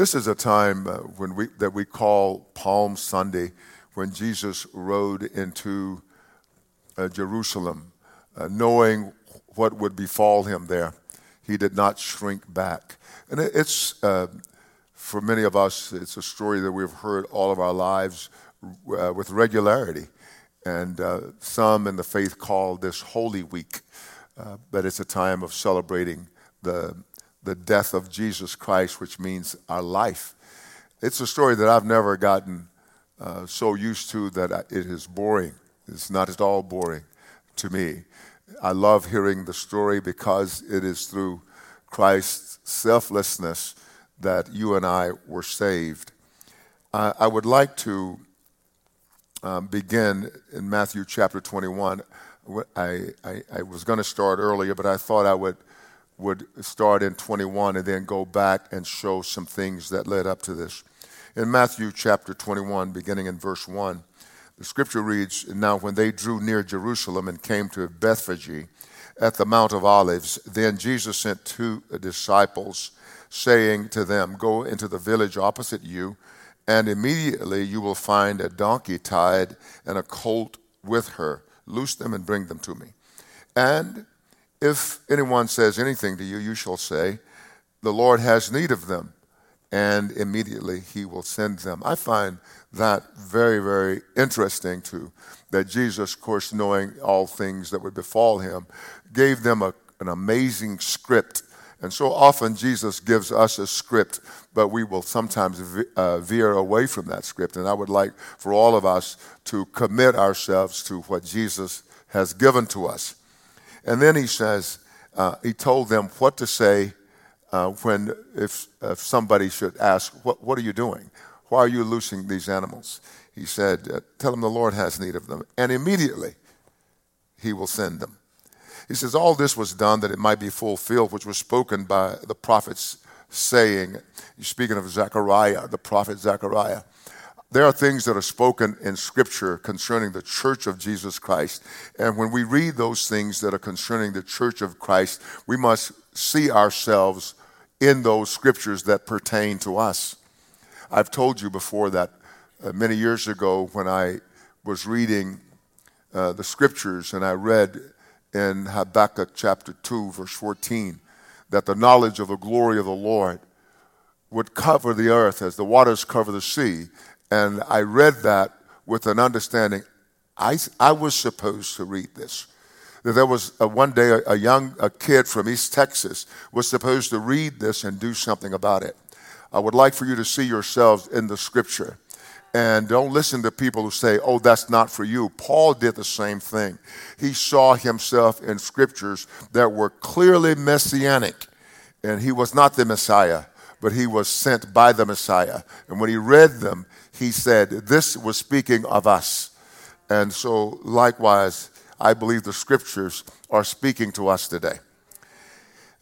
This is a time uh, when we, that we call Palm Sunday, when Jesus rode into uh, Jerusalem, uh, knowing what would befall him there. He did not shrink back. And it, it's, uh, for many of us, it's a story that we've heard all of our lives uh, with regularity. And uh, some in the faith call this Holy Week, but it's a time of celebrating the the death of Jesus Christ, which means our life. It's a story that I've never gotten uh, so used to that it is boring. It's not at all boring to me. I love hearing the story because it is through Christ's selflessness that you and I were saved. Uh, I would like to um, begin in Matthew chapter 21. I, I, I was going to start earlier, but I thought I would would start in 21 and then go back and show some things that led up to this. In Matthew chapter 21, beginning in verse 1, the scripture reads Now, when they drew near Jerusalem and came to Bethphage at the Mount of Olives, then Jesus sent two disciples, saying to them, Go into the village opposite you, and immediately you will find a donkey tied and a colt with her. Loose them and bring them to me. And if anyone says anything to you, you shall say, The Lord has need of them, and immediately he will send them. I find that very, very interesting too, that Jesus, of course, knowing all things that would befall him, gave them a, an amazing script. And so often Jesus gives us a script, but we will sometimes uh, veer away from that script. And I would like for all of us to commit ourselves to what Jesus has given to us. And then he says, uh, he told them what to say uh, when, if, if somebody should ask, what, what are you doing? Why are you loosing these animals? He said, uh, Tell them the Lord has need of them. And immediately he will send them. He says, All this was done that it might be fulfilled, which was spoken by the prophets, saying, Speaking of Zechariah, the prophet Zechariah, there are things that are spoken in Scripture concerning the church of Jesus Christ. And when we read those things that are concerning the church of Christ, we must see ourselves in those Scriptures that pertain to us. I've told you before that uh, many years ago when I was reading uh, the Scriptures and I read in Habakkuk chapter 2, verse 14, that the knowledge of the glory of the Lord would cover the earth as the waters cover the sea and I read that with an understanding. I, I was supposed to read this. That there was a, one day a, a young a kid from East Texas was supposed to read this and do something about it. I would like for you to see yourselves in the scripture. And don't listen to people who say, oh, that's not for you. Paul did the same thing. He saw himself in scriptures that were clearly messianic. And he was not the Messiah, but he was sent by the Messiah. And when he read them, he said, This was speaking of us. And so, likewise, I believe the scriptures are speaking to us today.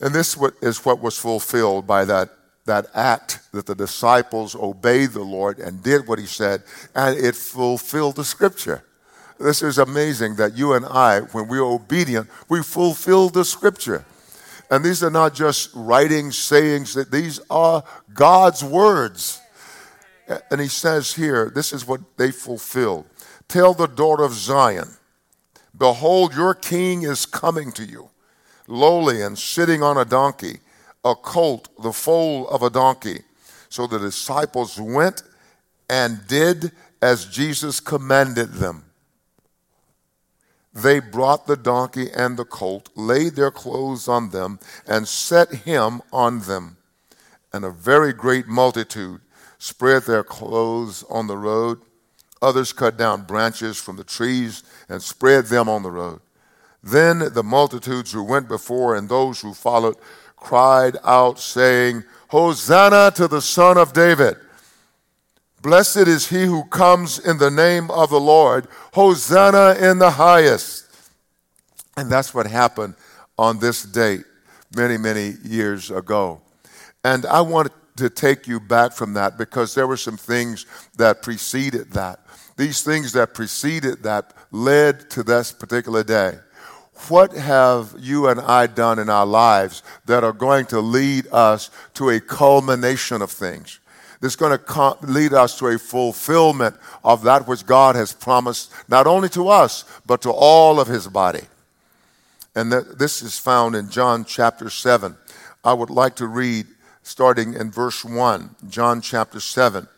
And this is what was fulfilled by that, that act that the disciples obeyed the Lord and did what he said, and it fulfilled the scripture. This is amazing that you and I, when we're obedient, we fulfill the scripture. And these are not just writings, sayings, that these are God's words. And he says here, this is what they fulfilled. Tell the daughter of Zion, Behold, your king is coming to you, lowly and sitting on a donkey, a colt, the foal of a donkey. So the disciples went and did as Jesus commanded them. They brought the donkey and the colt, laid their clothes on them, and set him on them. And a very great multitude spread their clothes on the road. Others cut down branches from the trees and spread them on the road. Then the multitudes who went before and those who followed cried out, saying, Hosanna to the Son of David! Blessed is he who comes in the name of the Lord. Hosanna in the highest. And that's what happened on this date many, many years ago. And I want to take you back from that because there were some things that preceded that. These things that preceded that led to this particular day. What have you and I done in our lives that are going to lead us to a culmination of things? that's going to lead us to a fulfillment of that which God has promised, not only to us, but to all of his body. And this is found in John chapter 7. I would like to read starting in verse 1, John chapter 7,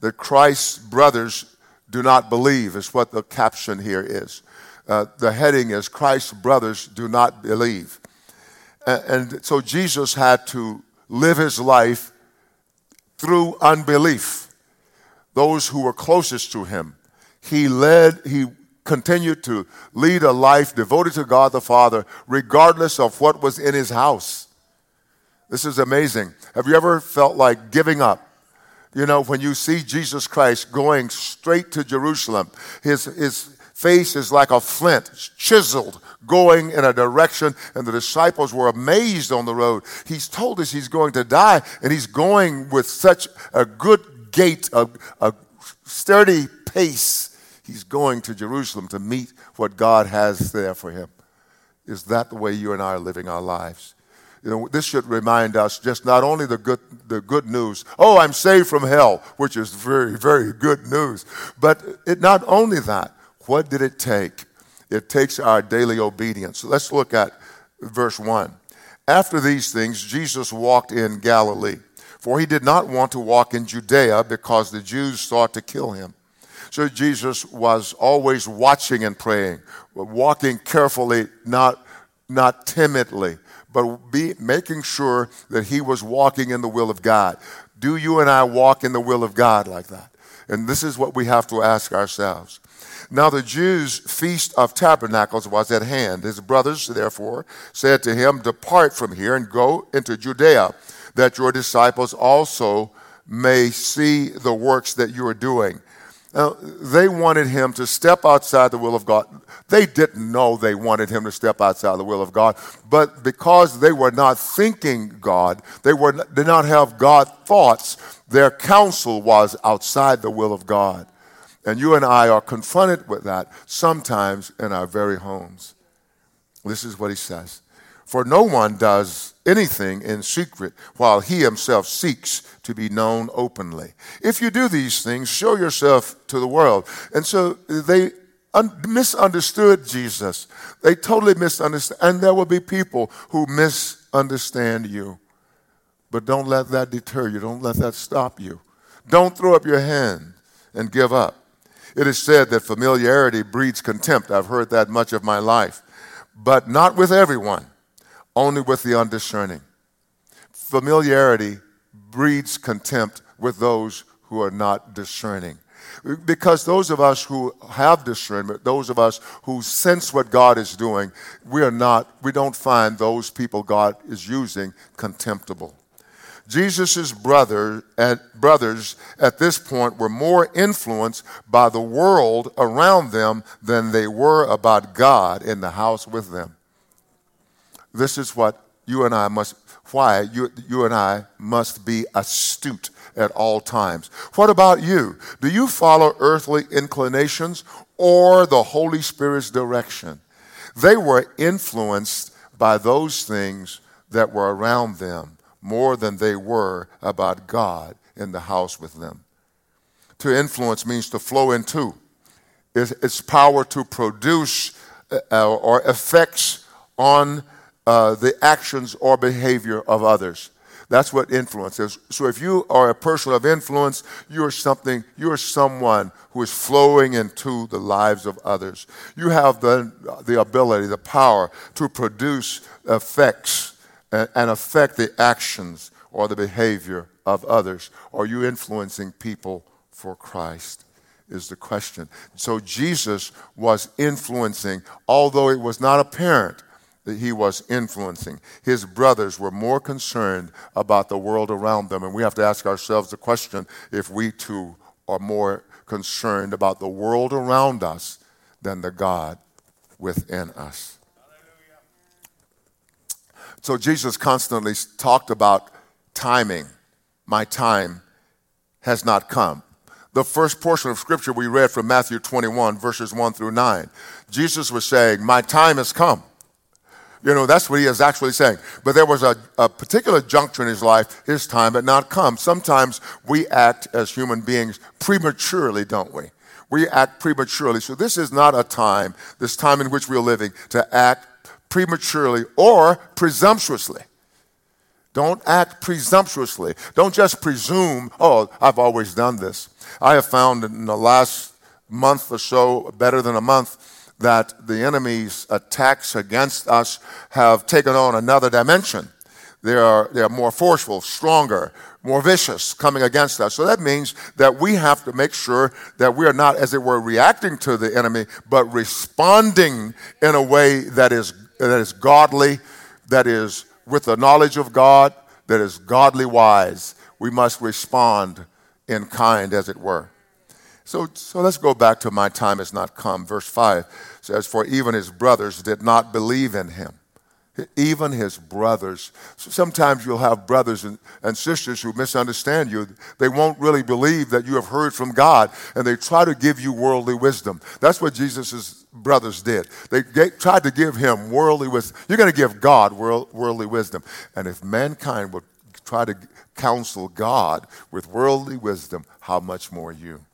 that Christ's brothers do not believe, is what the caption here is. Uh, the heading is Christ's brothers do not believe. And, and so Jesus had to live his life through unbelief. Those who were closest to him. He led, he continued to lead a life devoted to God the Father, regardless of what was in his house. This is amazing. Have you ever felt like giving up? You know, when you see Jesus Christ going straight to Jerusalem, his, his face is like a flint, chiseled, going in a direction, and the disciples were amazed on the road. He's told us he's going to die, and he's going with such a good gait, a, a sturdy pace. He's going to Jerusalem to meet what God has there for him. Is that the way you and I are living our lives? You know, this should remind us just not only the good, the good news, oh, I'm saved from hell, which is very, very good news, but it, not only that, what did it take? It takes our daily obedience. Let's look at verse 1. After these things, Jesus walked in Galilee, for he did not want to walk in Judea because the Jews sought to kill him. So Jesus was always watching and praying, walking carefully, not, not timidly, but be, making sure that he was walking in the will of God. Do you and I walk in the will of God like that? And this is what we have to ask ourselves. Now the Jews' feast of tabernacles was at hand. His brothers, therefore, said to him, Depart from here and go into Judea, that your disciples also may see the works that you are doing. Now, they wanted him to step outside the will of God. They didn't know they wanted him to step outside the will of God, but because they were not thinking God, they were, did not have God thoughts, their counsel was outside the will of God. And you and I are confronted with that sometimes in our very homes. This is what he says For no one does anything in secret while he himself seeks to be known openly. If you do these things, show yourself to the world. And so they un- misunderstood Jesus. They totally misunderstood. And there will be people who misunderstand you. But don't let that deter you. Don't let that stop you. Don't throw up your hand and give up. It is said that familiarity breeds contempt. I've heard that much of my life. But not with everyone, only with the undiscerning. Familiarity breeds contempt with those who are not discerning. Because those of us who have discernment, those of us who sense what God is doing, we are not, we don't find those people God is using contemptible. Jesus' brother and brothers at this point were more influenced by the world around them than they were about God in the house with them. This is what you and I must, why you, you and I must be astute at all times. What about you? Do you follow earthly inclinations or the Holy Spirit's direction? They were influenced by those things that were around them more than they were about God in the house with them. To influence means to flow into. It's power to produce uh, or effects on uh, the actions or behavior of others. That's what influence is. So if you are a person of influence, you're something, you're someone who is flowing into the lives of others. You have the, the ability, the power to produce effects and, and affect the actions or the behavior of others? Are you influencing people for Christ? Is the question. So Jesus was influencing, although it was not apparent that he was influencing. His brothers were more concerned about the world around them. And we have to ask ourselves the question if we too are more concerned about the world around us than the God within us. So Jesus constantly talked about timing. My time has not come. The first portion of scripture we read from Matthew 21, verses 1 through 9, Jesus was saying, My time has come. You know, that's what he is actually saying. But there was a, a particular juncture in his life, his time had not come. Sometimes we act as human beings prematurely, don't we? We act prematurely. So this is not a time, this time in which we're living, to act prematurely or presumptuously. Don't act presumptuously. Don't just presume, oh, I've always done this. I have found in the last month or so, better than a month, that the enemy's attacks against us have taken on another dimension. They are, they are more forceful, stronger, more vicious coming against us. So that means that we have to make sure that we are not, as it were, reacting to the enemy, but responding in a way that is, that is godly, that is with the knowledge of God, that is godly wise. We must respond in kind, as it were. So, so let's go back to my time has not come. Verse 5 says, For even his brothers did not believe in him. Even his brothers. Sometimes you'll have brothers and, and sisters who misunderstand you. They won't really believe that you have heard from God, and they try to give you worldly wisdom. That's what Jesus' brothers did. They tried to give him worldly wisdom. You're going to give God world, worldly wisdom. And if mankind would try to counsel God with worldly wisdom, how much more you?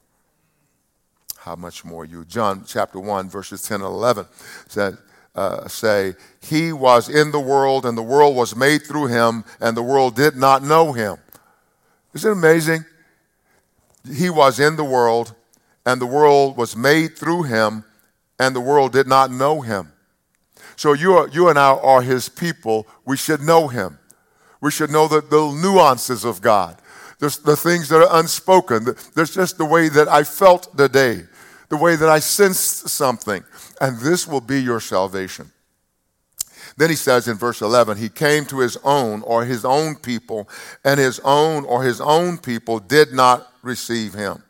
How much more you? John chapter 1, verses 10 and 11 said, uh, say, He was in the world, and the world was made through him, and the world did not know him. Isn't it amazing? He was in the world, and the world was made through him, and the world did not know him. So you, are, you and I are his people. We should know him. We should know the, the nuances of God. There's the things that are unspoken. There's just the way that I felt today the way that I sensed something, and this will be your salvation. Then he says in verse 11, he came to his own or his own people, and his own or his own people did not receive him.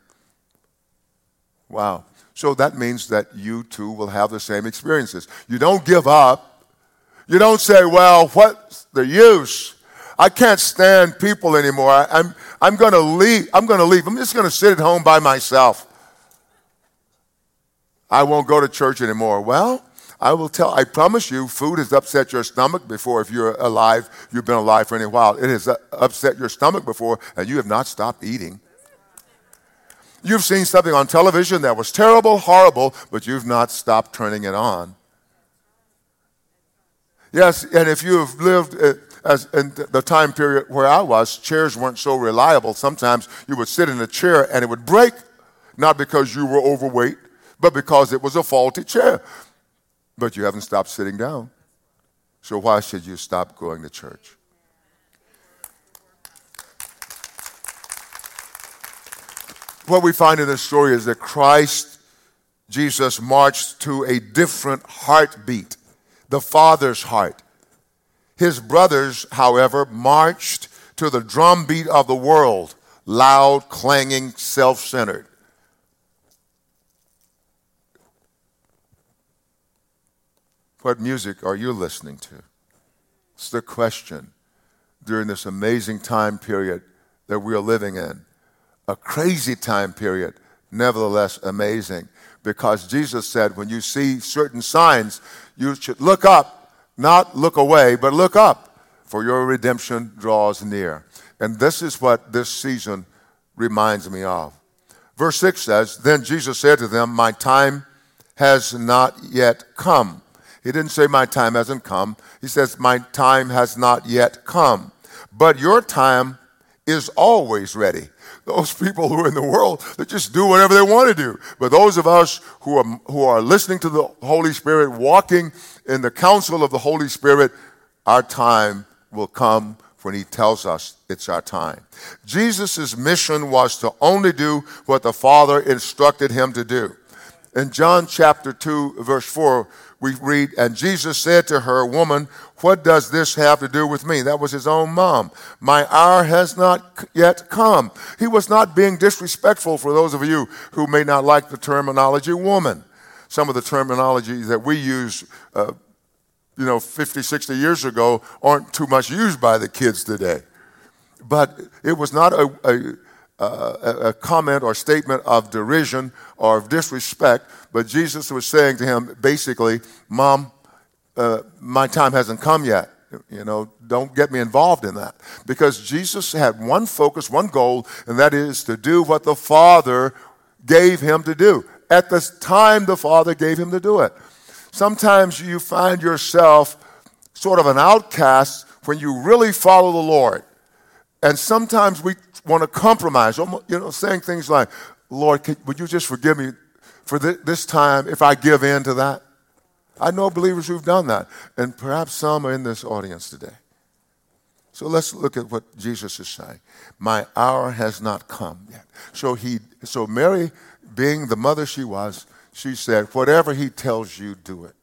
Wow. So that means that you too will have the same experiences. You don't give up. You don't say, well, what's the use? I can't stand people anymore. I, I'm, I'm going to leave. I'm going to leave. I'm just going to sit at home by myself. I won't go to church anymore. Well, I will tell, I promise you, food has upset your stomach before. If you're alive, you've been alive for any while. It has upset your stomach before, and you have not stopped eating. You've seen something on television that was terrible, horrible, but you've not stopped turning it on. Yes, and if you have lived uh, as in the time period where I was, chairs weren't so reliable. Sometimes you would sit in a chair and it would break, not because you were overweight, but because it was a faulty chair. But you haven't stopped sitting down. So why should you stop going to church? What we find in this story is that Christ, Jesus, marched to a different heartbeat, the Father's heart. His brothers, however, marched to the drumbeat of the world, loud, clanging, self centered. What music are you listening to? It's the question during this amazing time period that we are living in. A crazy time period, nevertheless amazing. Because Jesus said, when you see certain signs, you should look up, not look away, but look up, for your redemption draws near. And this is what this season reminds me of. Verse 6 says, Then Jesus said to them, My time has not yet come he didn't say, My time hasn't come. He says, My time has not yet come. But your time is always ready. Those people who are in the world, they just do whatever they want to do. But those of us who are, who are listening to the Holy Spirit, walking in the counsel of the Holy Spirit, our time will come when he tells us it's our time. Jesus' mission was to only do what the Father instructed him to do. In John chapter 2, verse 4, we read, And Jesus said to her, Woman, what does this have to do with me? That was his own mom. My hour has not yet come. He was not being disrespectful for those of you who may not like the terminology woman. Some of the terminology that we use, uh, you know, 50, 60 years ago aren't too much used by the kids today. But it was not a, a uh, a comment or statement of derision or of disrespect, but Jesus was saying to him basically, Mom, uh, my time hasn't come yet. You know, don't get me involved in that. Because Jesus had one focus, one goal, and that is to do what the Father gave him to do at the time the Father gave him to do it. Sometimes you find yourself sort of an outcast when you really follow the Lord. And sometimes we want to compromise, you know, saying things like, Lord, would you just forgive me for this time if I give in to that? I know believers who've done that, and perhaps some are in this audience today. So let's look at what Jesus is saying. My hour has not come yet. So he so Mary, being the mother she was, she said, Whatever he tells you, do it.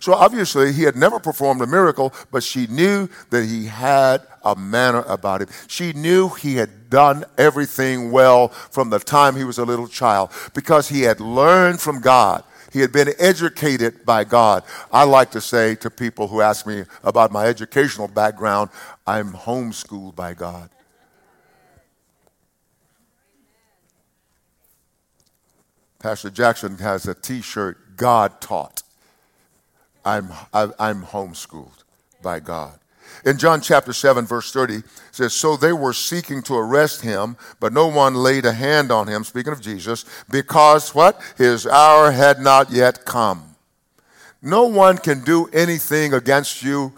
So obviously, he had never performed a miracle, but she knew that he had a manner about him. She knew he had done everything well from the time he was a little child because he had learned from God. He had been educated by God. I like to say to people who ask me about my educational background, I'm homeschooled by God. Pastor Jackson has a t shirt, God taught. I'm, I'm homeschooled by God. In John chapter 7, verse 30, says, So they were seeking to arrest him, but no one laid a hand on him, speaking of Jesus, because what? His hour had not yet come. No one can do anything against you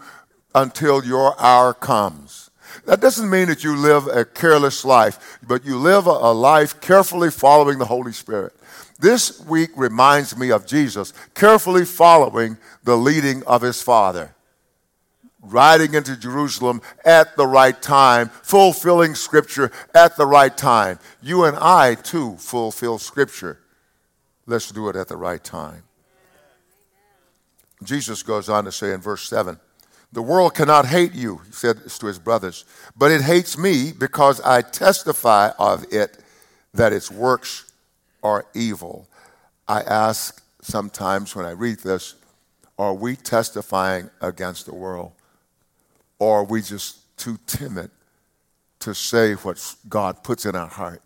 until your hour comes. That doesn't mean that you live a careless life, but you live a life carefully following the Holy Spirit. This week reminds me of Jesus carefully following the leading of his Father, riding into Jerusalem at the right time, fulfilling Scripture at the right time. You and I, too, fulfill Scripture. Let's do it at the right time. Jesus goes on to say in verse 7 The world cannot hate you, he said to his brothers, but it hates me because I testify of it that its works are evil. I ask sometimes when I read this, are we testifying against the world? Or are we just too timid to say what God puts in our heart?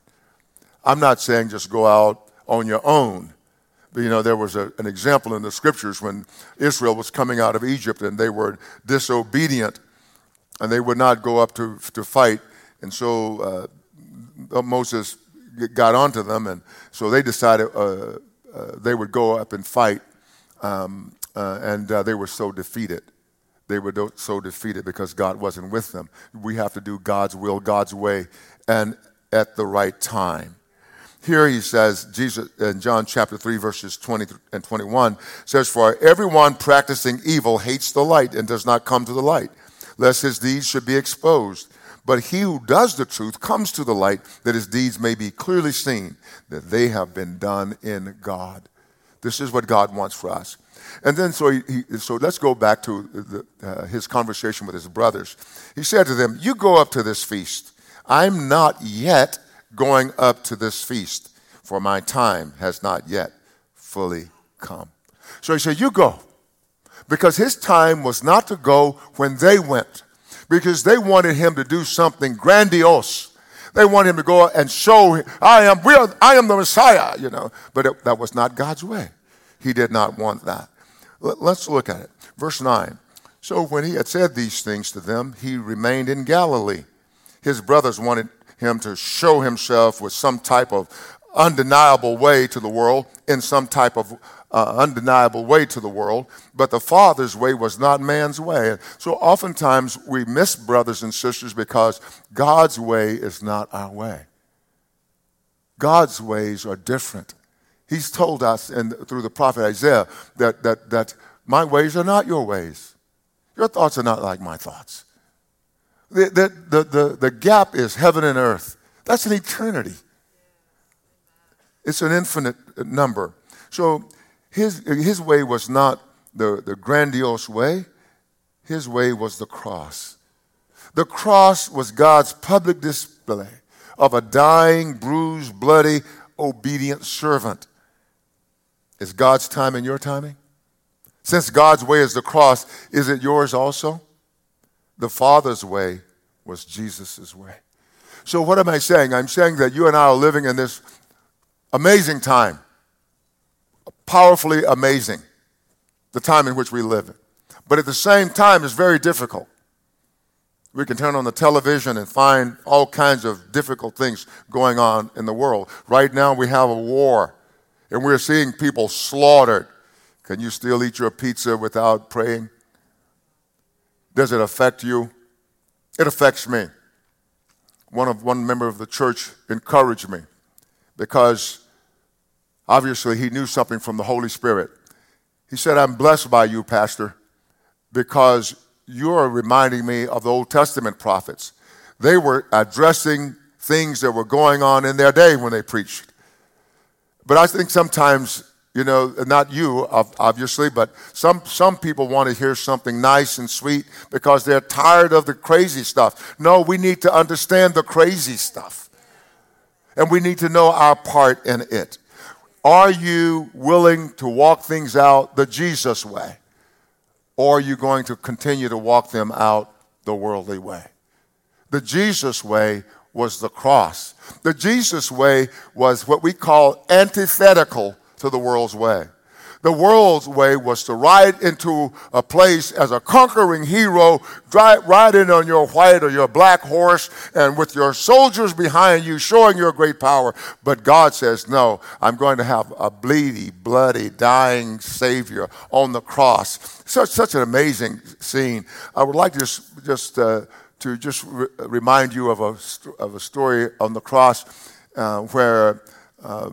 I'm not saying just go out on your own. But, you know, there was a, an example in the scriptures when Israel was coming out of Egypt and they were disobedient and they would not go up to, to fight. And so uh, Moses got onto them, and so they decided uh, uh, they would go up and fight, um, uh, and uh, they were so defeated. They were so defeated because God wasn't with them. We have to do God's will, God's way, and at the right time. Here he says, Jesus in John chapter 3, verses 20 and 21 says, For everyone practicing evil hates the light and does not come to the light, lest his deeds should be exposed. But he who does the truth comes to the light that his deeds may be clearly seen, that they have been done in God. This is what God wants for us. And then, so, he, so let's go back to the, uh, his conversation with his brothers. He said to them, You go up to this feast. I'm not yet going up to this feast, for my time has not yet fully come. So he said, You go. Because his time was not to go when they went because they wanted him to do something grandiose. They wanted him to go and show, I am, we are, I am the Messiah, you know. But it, that was not God's way. He did not want that. Let's look at it. Verse 9. So when he had said these things to them, he remained in Galilee. His brothers wanted him to show himself with some type of undeniable way to the world, in some type of uh, undeniable way to the world, but the Father's way was not man's way. So oftentimes we miss brothers and sisters because God's way is not our way. God's ways are different. He's told us in, through the prophet Isaiah that, that, that my ways are not your ways. Your thoughts are not like my thoughts. The, the, the, the, the gap is heaven and earth. That's an eternity. It's an infinite number. So his, his way was not the, the grandiose way, his way was the cross. The cross was God's public display of a dying, bruised, bloody, obedient servant. Is God's time in your timing? Since God's way is the cross, is it yours also? The Father's way was Jesus' way. So, what am I saying? I'm saying that you and I are living in this amazing time powerfully amazing, the time in which we live. But at the same time, it's very difficult. We can turn on the television and find all kinds of difficult things going on in the world. Right now, we have a war, and we're seeing people slaughtered. Can you still eat your pizza without praying? Does it affect you? It affects me. One, of, one member of the church encouraged me because obviously he knew something from the Holy Spirit. He said, I'm blessed by you, Pastor, because you're reminding me of the Old Testament prophets. They were addressing things that were going on in their day when they preached. But I think sometimes, you know, not you, obviously, but some, some people want to hear something nice and sweet because they're tired of the crazy stuff. No, we need to understand the crazy stuff. And we need to know our part in it. Are you willing to walk things out the Jesus way? or are you going to continue to walk them out the worldly way? The Jesus way was the cross. The Jesus way was what we call antithetical to the world's way. The world's way was to ride into a place as a conquering hero, drive, ride in on your white or your black horse, and with your soldiers behind you, showing your great power. But God says, No, I'm going to have a bleedy, bloody, dying Savior on the cross. Such, such an amazing scene. I would like to just, just uh, to just re- remind you of a, of a story on the cross uh, where uh,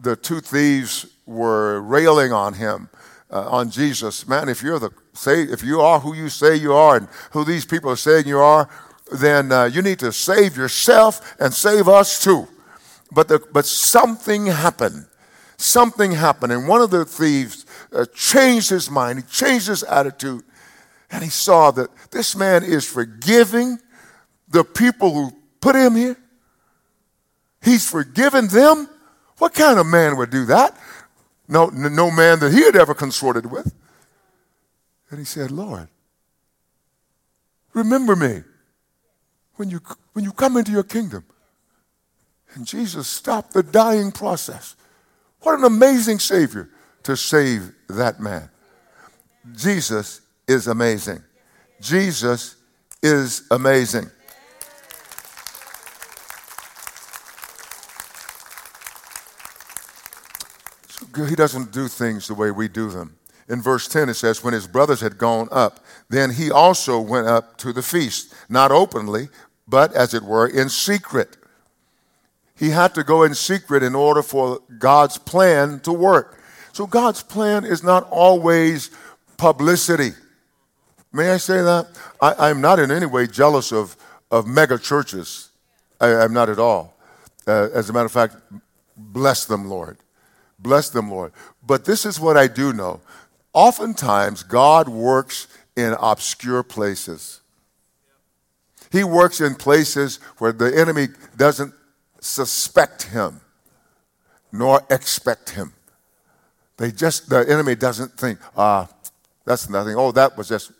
the two thieves were railing on him, uh, on Jesus. Man, if you're the say, if you are who you say you are, and who these people are saying you are, then uh, you need to save yourself and save us too. But the, but something happened. Something happened, and one of the thieves uh, changed his mind. He changed his attitude, and he saw that this man is forgiving the people who put him here. He's forgiven them. What kind of man would do that? no, no man that he had ever consorted with. And he said, Lord, remember me when you, when you come into your kingdom. And Jesus stopped the dying process. What an amazing Savior to save that man. Jesus is amazing. Jesus is amazing. He doesn't do things the way we do them. In verse 10, it says, When his brothers had gone up, then he also went up to the feast, not openly, but as it were, in secret. He had to go in secret in order for God's plan to work. So God's plan is not always publicity. May I say that? I, am not in any way jealous of, of mega churches. I, am not at all. Uh, as a matter of fact, bless them, Lord. Bless them, Lord. But this is what I do know. Oftentimes, God works in obscure places. He works in places where the enemy doesn't suspect him nor expect him. They just, the enemy doesn't think, ah, that's nothing. Oh, that was just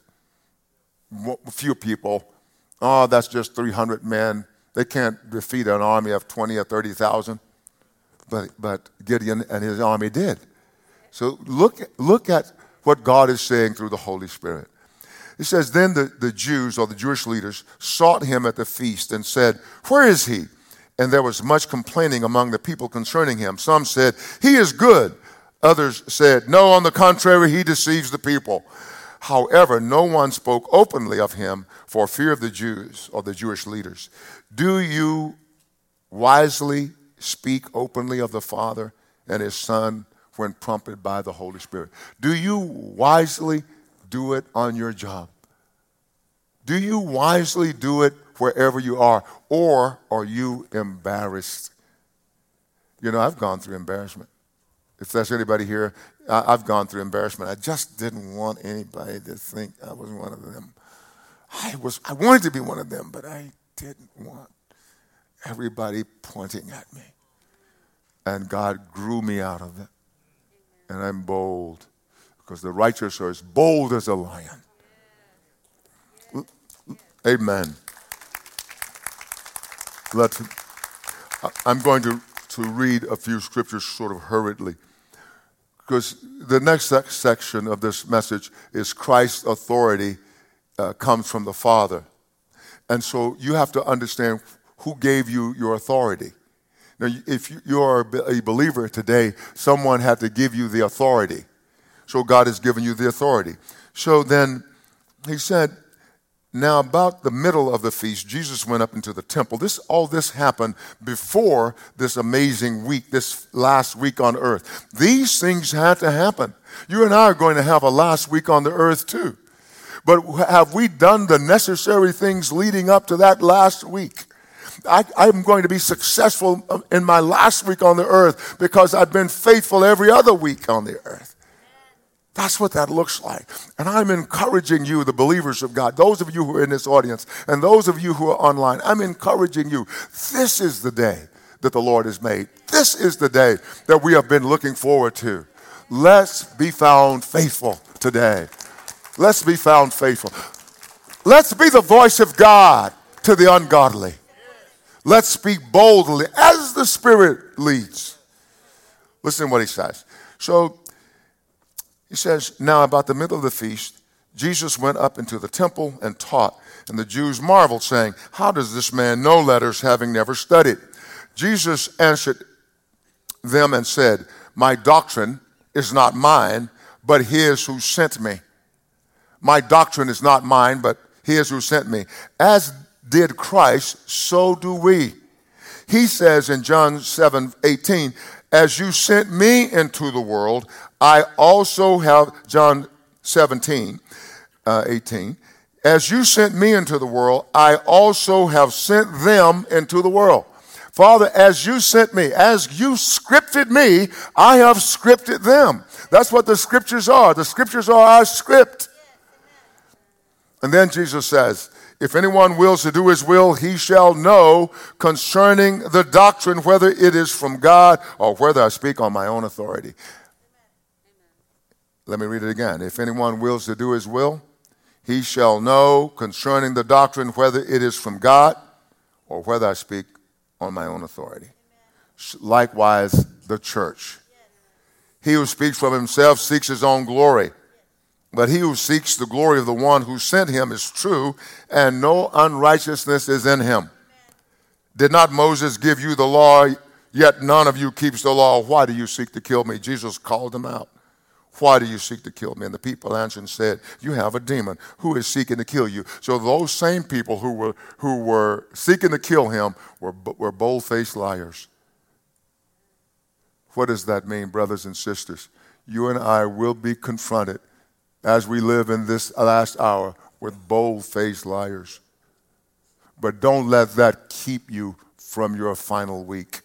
a few people. Oh, that's just 300 men. They can't defeat an army of 20 or 30,000 but, but Gideon and his army did. So look, look at what God is saying through the Holy Spirit. It says, Then the, the Jews or the Jewish leaders sought him at the feast and said, Where is he? And there was much complaining among the people concerning him. Some said, He is good. Others said, No, on the contrary, he deceives the people. However, no one spoke openly of him for fear of the Jews or the Jewish leaders. Do you wisely speak openly of the Father and His Son when prompted by the Holy Spirit? Do you wisely do it on your job? Do you wisely do it wherever you are? Or are you embarrassed? You know, I've gone through embarrassment. If there's anybody here, I've gone through embarrassment. I just didn't want anybody to think I was one of them. I was I wanted to be one of them, but I didn't want everybody pointing at me. And God grew me out of it. And I'm bold because the righteous are as bold as a lion. Amen. Let's, I'm going to, to read a few scriptures sort of hurriedly because the next section of this message is Christ's authority uh, comes from the Father. And so you have to understand who gave you your authority. Now, if you are a believer today, someone had to give you the authority. So God has given you the authority. So then he said, now about the middle of the feast, Jesus went up into the temple. This all this happened before this amazing week, this last week on earth. These things had to happen. You and I are going to have a last week on the earth too. But have we done the necessary things leading up to that last week? I, am going to be successful in my last week on the earth because I've been faithful every other week on the earth. That's what that looks like. And I'm encouraging you, the believers of God, those of you who are in this audience, and those of you who are online, I'm encouraging you. This is the day that the Lord has made. This is the day that we have been looking forward to. Let's be found faithful today. Let's be found faithful. Let's be the voice of God to the ungodly. Let's speak boldly as the Spirit leads. Listen to what he says. So he says, Now about the middle of the feast, Jesus went up into the temple and taught. And the Jews marveled, saying, How does this man know letters, having never studied? Jesus answered them and said, My doctrine is not mine, but his who sent me. My doctrine is not mine, but his who sent me. As did Christ, so do we. He says in John 7 18, As you sent me into the world, I also have, John 17, uh, 18, as you sent me into the world, I also have sent them into the world. Father, as you sent me, as you scripted me, I have scripted them. That's what the scriptures are. The scriptures are our script. And then Jesus says, if anyone wills to do his will, he shall know concerning the doctrine whether it is from God or whether I speak on my own authority. Let me read it again. If anyone wills to do his will, he shall know concerning the doctrine whether it is from God or whether I speak on my own authority. Likewise, the church. He who speaks from himself seeks his own glory. But he who seeks the glory of the one who sent him is true, and no unrighteousness is in him. Did not Moses give you the law, yet none of you keeps the law? Why do you seek to kill me? Jesus called them out. Why do you seek to kill me? And the people answered and said, You have a demon who is seeking to kill you. So those same people who were, who were seeking to kill him were, were bold faced liars. What does that mean, brothers and sisters? You and I will be confronted as we live in this last hour with bold faced liars. But don't let that keep you from your final week.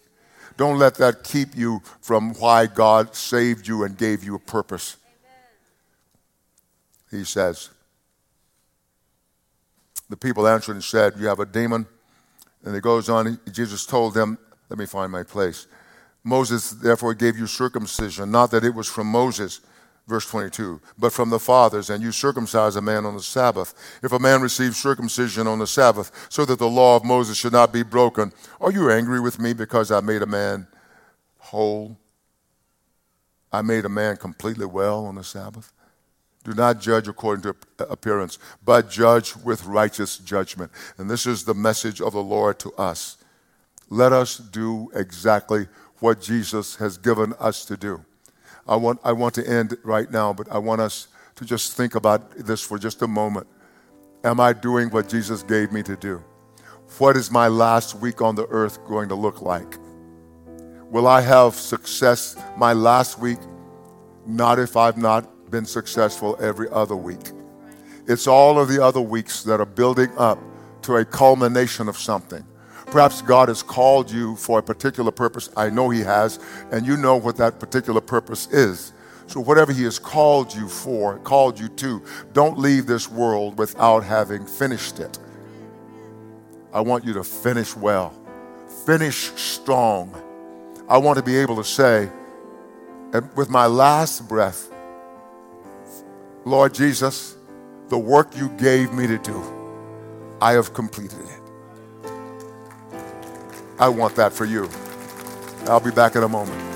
Don't let that keep you from why God saved you and gave you a purpose. Amen. He says, The people answered and said, You have a demon. And it goes on, Jesus told them, Let me find my place. Moses therefore gave you circumcision, not that it was from Moses Verse 22, but from the fathers, and you circumcise a man on the Sabbath. If a man receives circumcision on the Sabbath, so that the law of Moses should not be broken, are you angry with me because I made a man whole? I made a man completely well on the Sabbath? Do not judge according to appearance, but judge with righteous judgment. And this is the message of the Lord to us. Let us do exactly what Jesus has given us to do. I want, I want to end right now, but I want us to just think about this for just a moment. Am I doing what Jesus gave me to do? What is my last week on the earth going to look like? Will I have success my last week? Not if I've not been successful every other week. It's all of the other weeks that are building up to a culmination of something. Perhaps God has called you for a particular purpose. I know He has, and you know what that particular purpose is. So, whatever He has called you for, called you to, don't leave this world without having finished it. I want you to finish well, finish strong. I want to be able to say, with my last breath, Lord Jesus, the work you gave me to do, I have completed it. I want that for you. I'll be back in a moment.